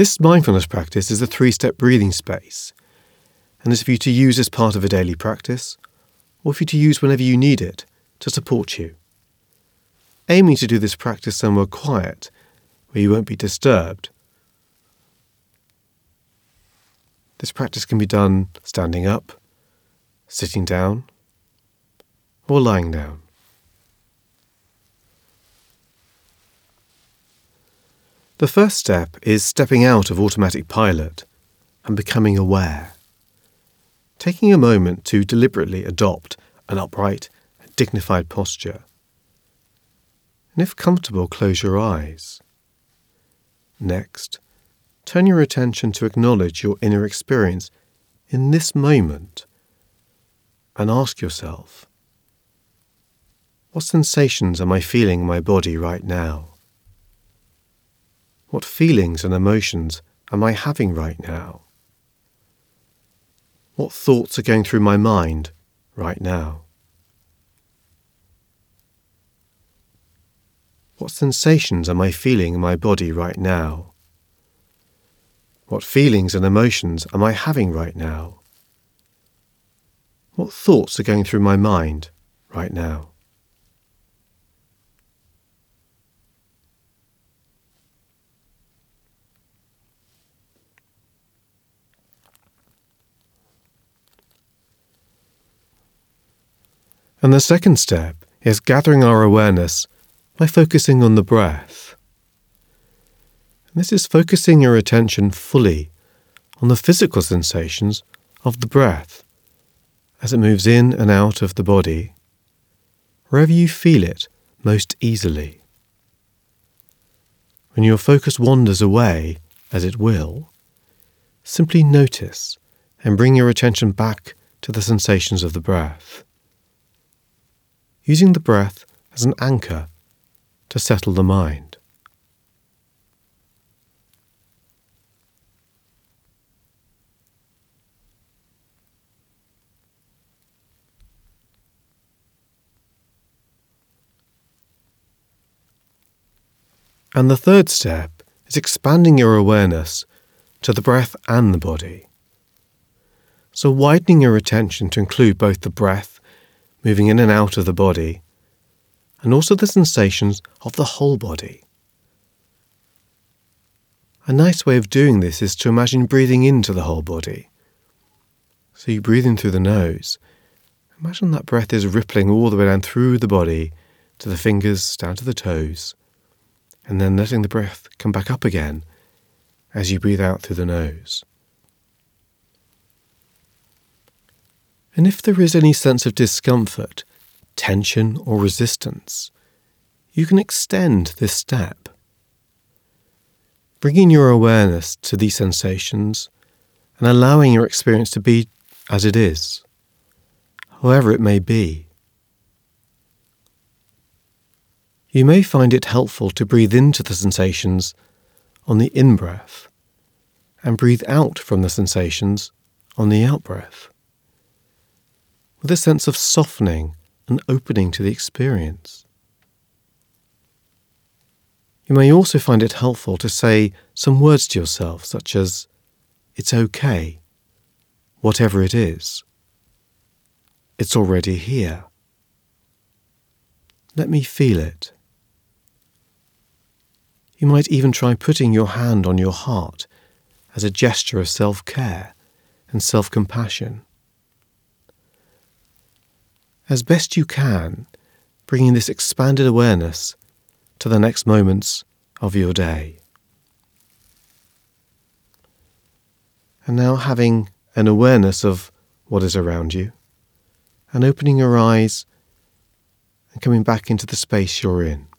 This mindfulness practice is a three step breathing space and is for you to use as part of a daily practice or for you to use whenever you need it to support you. Aiming to do this practice somewhere quiet where you won't be disturbed. This practice can be done standing up, sitting down, or lying down. The first step is stepping out of automatic pilot and becoming aware. Taking a moment to deliberately adopt an upright, dignified posture. And if comfortable, close your eyes. Next, turn your attention to acknowledge your inner experience in this moment and ask yourself, what sensations am I feeling in my body right now? What feelings and emotions am I having right now? What thoughts are going through my mind right now? What sensations am I feeling in my body right now? What feelings and emotions am I having right now? What thoughts are going through my mind right now? And the second step is gathering our awareness by focusing on the breath. And this is focusing your attention fully on the physical sensations of the breath as it moves in and out of the body, wherever you feel it most easily. When your focus wanders away, as it will, simply notice and bring your attention back to the sensations of the breath using the breath as an anchor to settle the mind. And the third step is expanding your awareness to the breath and the body. So, widening your attention to include both the breath moving in and out of the body, and also the sensations of the whole body. A nice way of doing this is to imagine breathing into the whole body. So you breathe in through the nose. Imagine that breath is rippling all the way down through the body to the fingers, down to the toes, and then letting the breath come back up again as you breathe out through the nose. And if there is any sense of discomfort, tension, or resistance, you can extend this step. Bringing your awareness to these sensations and allowing your experience to be as it is, however it may be. You may find it helpful to breathe into the sensations on the in breath and breathe out from the sensations on the out breath with a sense of softening and opening to the experience. You may also find it helpful to say some words to yourself, such as, It's okay, whatever it is. It's already here. Let me feel it. You might even try putting your hand on your heart as a gesture of self care and self compassion as best you can, bringing this expanded awareness to the next moments of your day. And now having an awareness of what is around you, and opening your eyes and coming back into the space you're in.